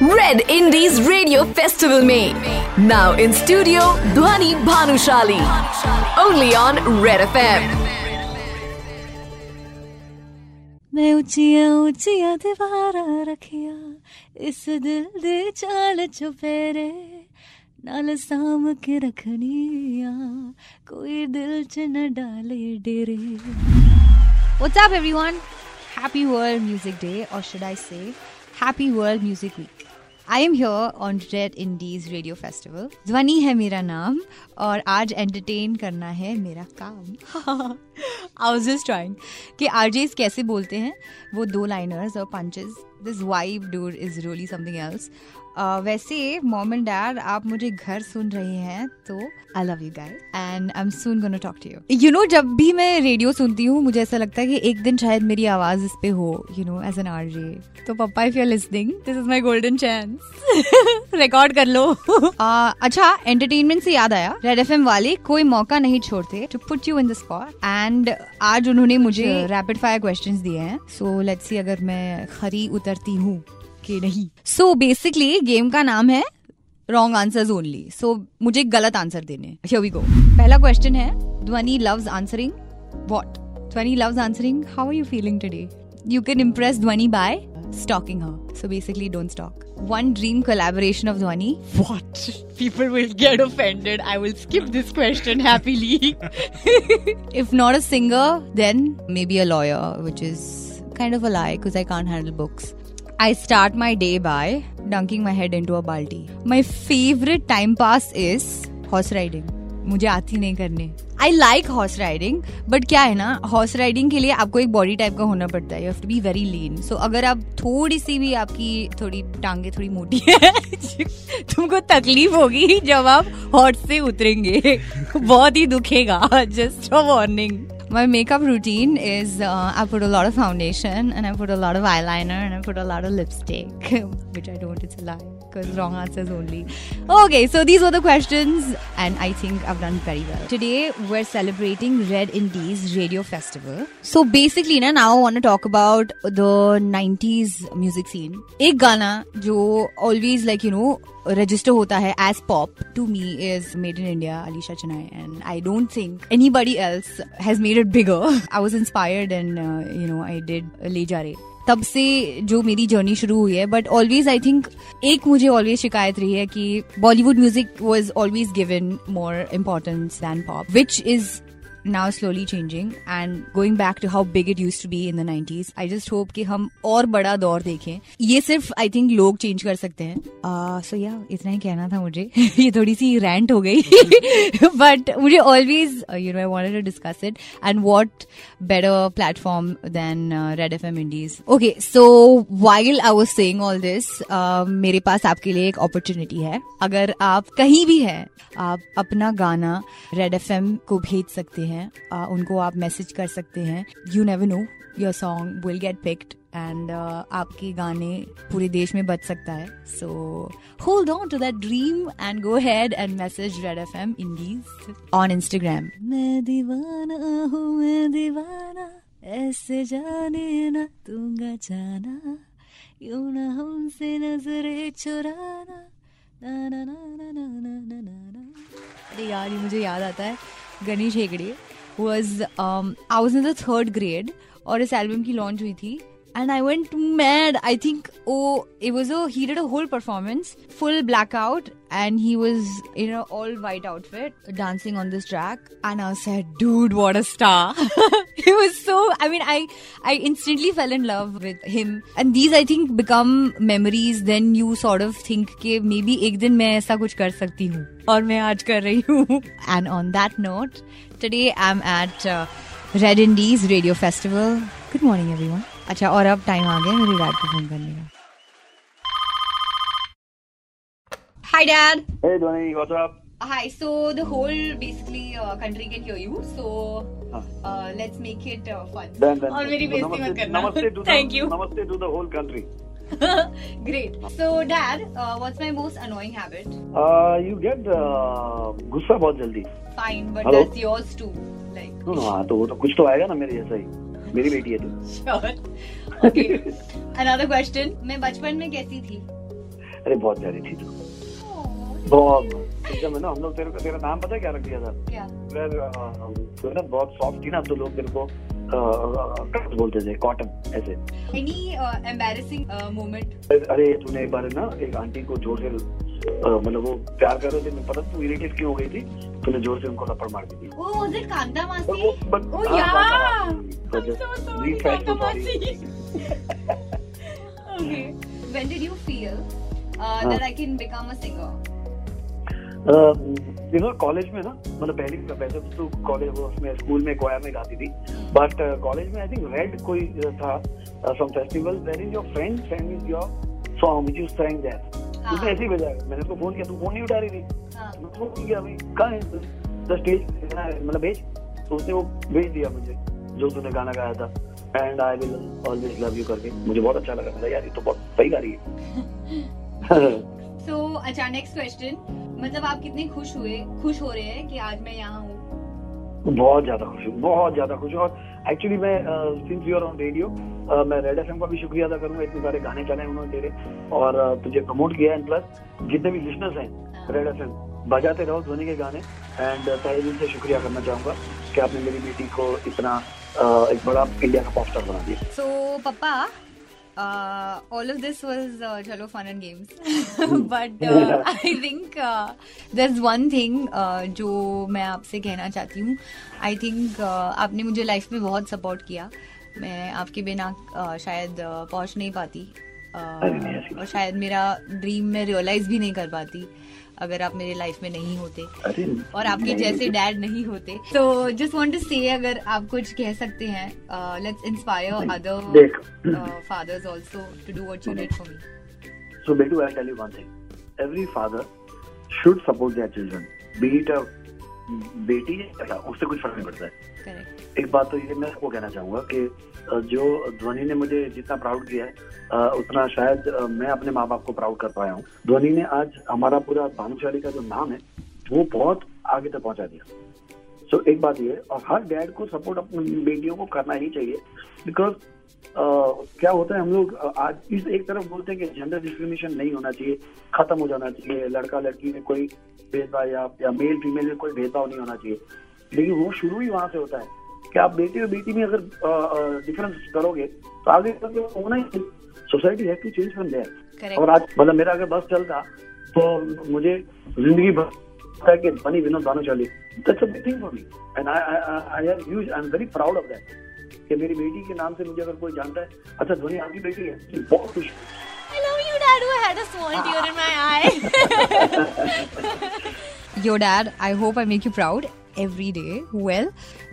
Red Indies Radio Festival May. Now in studio, Dhwani Bhanushali. Only on Red FM. मैं उचिया उचिया दीवारा रखिया इस दिल दे चाल छुपेरे नाल साम के रखनिया कोई दिल च न What's up, everyone? Happy World Music Day or should I say Happy World Music Week. I am here on Red Indies radio festival Dhwani है मेरा नाम और आज एंटरटेन करना है मेरा काम आई वाज जस्ट ट्राइंग कि आरजेस कैसे बोलते हैं वो दो लाइनर्स और punches this vibe dude is really something else वैसे मॉम एंड डैड आप मुझे घर सुन रहे हैं तो I love you guys and I am soon gonna talk to you you know जब भी मैं रेडियो सुनती हूँ, मुझे ऐसा लगता है कि एक दिन शायद मेरी आवाज़ इस पे हो you know as an R J तो पप्पा if you are listening this is my golden chance record कर लो. uh, अच्छा एंटरटेनमेंट से याद आया रेड एफ़ वाले कोई मौका नहीं छोड़ते to put you in the spot and आज उन्होंने मुझे रैपिड फायर क्वेश्चंस दिए हैं. सो लेट्स सी अगर मैं खरी उतरती हूँ कि नहीं. सो so, बेसिकली गेम का नाम है रॉन्ग आंसर ओनली सो मुझे गलत आंसर देने हियर वी गो पहला क्वेश्चन है Dhwani loves answering what Dhwani loves answering how are you feeling today you can impress Dhwani by stalking her. So basically, don't stalk. One dream collaboration of Dhwani. What? People will get offended. I will skip this question happily. if not a singer, then maybe a lawyer, which is kind of a lie because I can't handle books. I start my day by dunking my head into a balti. My favorite time pass is horse riding. मुझे आती नहीं करने I like horse riding but क्या है ना horse riding के लिए आपको एक बॉडी टाइप का होना पड़ता है. You have to be very lean so अगर आप थोड़ी सी भी आपकी थोड़ी टांगे थोड़ी मोटी है तुमको तकलीफ़ होगी जब आप हॉर्स से उतरेंगे. बहुत ही दुखेगा. Just a warning My makeup routine is uh, I put a lot of foundation and I put a lot of eyeliner and I put a lot of lipstick, which I don't, it's a lie. because wrong answers only. Okay, so these were the questions and I think I've done very well. Today we're celebrating Red Indies Radio Festival. So basically, na, now I want to talk about the 90s music scene. एक गाना जो always like, you know, register hota hai as pop to me is made in India, Alisha Chennai, and I don't think anybody else has made it bigger. I was inspired and uh, you know I did Le Jare. तब से जो मेरी journey शुरू हुई है but always I think एक मुझे always शिकायत रही है कि Bollywood music was always given more importance than pop which is now slowly changing and going back to how big it used to be in the 90s. I just hope कि हम और बड़ा दौर देखें। ये सिर्फ़ आई थिंक लोग change कर सकते हैं। सो या इतना ही कहना था मुझे। ये थोड़ी सी रैंट हो गई। बट मुझे always you know I wanted to discuss it and what better platform than Red F M Indies okay so while I was saying all this मेरे पास आपके लिए एक अपॉर्चुनिटी है। अगर आप कहीं भी हैं, आप अपना गाना रेड एफ़ एम को भेज सकते हैं। हैं uh, उनको आप मैसेज कर सकते हैं। You never know your song will get picked and आपके गाने पूरे देश में बच सकता है। So hold on to that dream and go ahead and message Red F M Indies on Instagram मैं दीवाना हूँ मैं दीवाना ऐसे जाने ना दूँगा जाना। यू ना हमसे नजरे चुराना। ना ना ना ना ना ना ना ना। अरे यार ये मुझे याद आता है। Ganesh Hegde was I was in the third grade और इस एल्बम की लॉन्च हुई थी। and I went mad. I think oh, it was a he did a whole performance, full blackout, and he was in an all white outfit dancing on this track. And I said, dude, what a star! it was so. I mean, I I instantly fell in love with him. And these I think become memories. Then you sort of think कि maybe एक दिन मैं ऐसा कुछ कर सकती हूँ और मैं आज कर रही हूँ. And on that note, today I'm at uh, Red Indies Radio Festival. Good morning, everyone. अच्छा और अब टाइम आ गया मेरी डैड को फ़ोन करने का Hi, Dad. Hey, Dhwani, what's up? Hi. So the whole basically uh, country can hear you. So uh, let's make it uh, fun. Then, then, और मेरी बेइज्जती मत namaste, करना. namaste to Thank the, you. Namaste to the whole country. Great. So, Dad, uh, what's my most annoying habit? Uh, you get uh, गुस्सा बहुत जल्दी Fine, but Hello? that's yours too. Like. No हाँ तो वो तो कुछ तो आएगा ना मेरे जैसा ही मेरी बेटी है तू। ओके अनदर क्वेश्चन मैं बचपन में कैसी थी? अरे बहुत प्यारी थी तू। बहुत एकदम है ना हम लोग तेरे को तेरा नाम पता है क्या रख दिया था? क्या? अ, तो ना बहुत सॉफ्ट थी ना तो लोग तेरे को कट बोलते थे कॉटन ऐसे। एनी एम्बैरेसिंग मोमेंट अरे तूने एक बार ना एक आंटी को ज़ोर से मतलब वो प्यार कर रहे थे मैं पता तू इरिटेट क्यों हो गई थी तूने ज़ोर से उनको थप्पड़ मार दी थी ओ वाज इट कांता मासी हाँ, yeah. हाँ, हाँ, तो I'm just so sorry, refresh Kanta to sorry. Masi. okay. When did you feel uh, that I can become a singer? You know college में ना मतलब पहली वैसे तो कॉलेज वो उसमें स्कूल में कोया में गाती थी बट कॉलेज में आई थिंक रेड कोई uh, था some festival where is your friend send is your song which you that हाँ। उसने ऐसे ही भेजा मैंने उसको फ़ोन किया तू फ़ोन नहीं उठा रही थी। हाँ. मैं फ़ोन किया अभी। कहाँ है? द स्टेज मतलब भेज। तो उसने वो भेज दिया मुझे जो तूने गाना गाया था। And I will always love you करके। मुझे बहुत अच्छा लगा। था यार ये तो बहुत सही गा रही है। So अच्छा नेक्स्ट क्वेश्चन मतलब आप कितने खुश हुए खुश हो रहे हैं कि आज मैं यहाँ हूँ? बहुत ज़्यादा खुश हूँ, बहुत ज़्यादा खुश हूँ। और एक्चुअली मैं since you are on radio मैं रेड एफ़ का भी शुक्रिया अदा करूँगा, इतने सारे गाने चले उन्होंने तेरे, और तुझे प्रमोट किया एंड प्लस जितने भी लिसनर्स हैं रेड एफ़ बजाते रहो ध्वनि के गाने एंड तहे दिल से शुक्रिया करना चाहूँगा कि आपने मेरी बेटी को इतना एक बड़ा इंडिया का पॉप स्टार बना दिया। So papa uh, all of this was uh, chalo fun and games but uh, I think uh, there's one thing uh, जो मैं आपसे कहना चाहती हूँ आई थिंक आपने मुझे लाइफ में बहुत सपोर्ट किया मैं आपके बिना uh, शायद uh, पहुँच नहीं पाती uh, और शायद मेरा ड्रीम में रियलाइज़ भी नहीं कर पाती अगर आप मेरे लाइफ में नहीं होते। और आपके जैसे डैड नहीं होते। तो जस्ट वॉन्ट टू से अगर आप कुछ कह सकते हैं let's inspire other fathers also to do what you did for me so बेटू I tell you one thing every father should support their children be it a बेटी या उससे कुछ फ़र्क नहीं पड़ता है। Correct. एक बात तो ये मैं आपको कहना चाहूँगा कि जो ध्वनि ने मुझे जितना प्राउड किया है उतना शायद मैं अपने माँ बाप को प्राउड कर पाया हूँ। ध्वनि ने आज हमारा पूरा भानुशाली का जो नाम है वो बहुत आगे तक पहुँचा दिया। सो एक बात ये है, और हर डैड को सपोर्ट अपनी बेटियों को करना ही चाहिए बिकॉज़ क्या होता है हम लोग आज इस एक तरफ़ बोलते हैं कि जेंडर डिस्क्रिमिनेशन नहीं होना चाहिए खत्म हो जाना चाहिए लड़का लड़की में कोई भेदभाव या, या मेल फीमेल में कोई भेदभाव नहीं होना चाहिए। लेकिन वो शुरू ही वहाँ से होता है कि आप बेटी और बेटी में अगर डिफरेंस करोगे तो आगे चल होना ही society have to change from there. और आज मतलब मेरा अगर बस चलता तो मुझे ज़िंदगी भर है कि बनी Vinod Bhanushali. That's a big thing for me and I I am huge I am very proud of that कि मेरी बेटी के नाम से मुझे अगर कोई जानता है अच्छा धोनी आपकी बेटी है। बहुत खुश I love you, Dad, who had a small tear in my eye. Yo, Dad, I hope I make you proud every day. Well,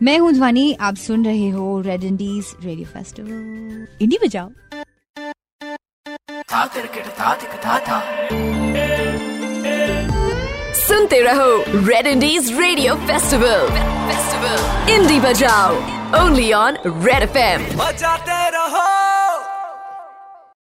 मैं हूँ ध्वनि। आप सुन रहे हो Red indies radio festival indie बजाओ। सुनते रहो Red indies radio festival festival indie बजाओ ओनली ऑन रेड एफ़ बजाते रहो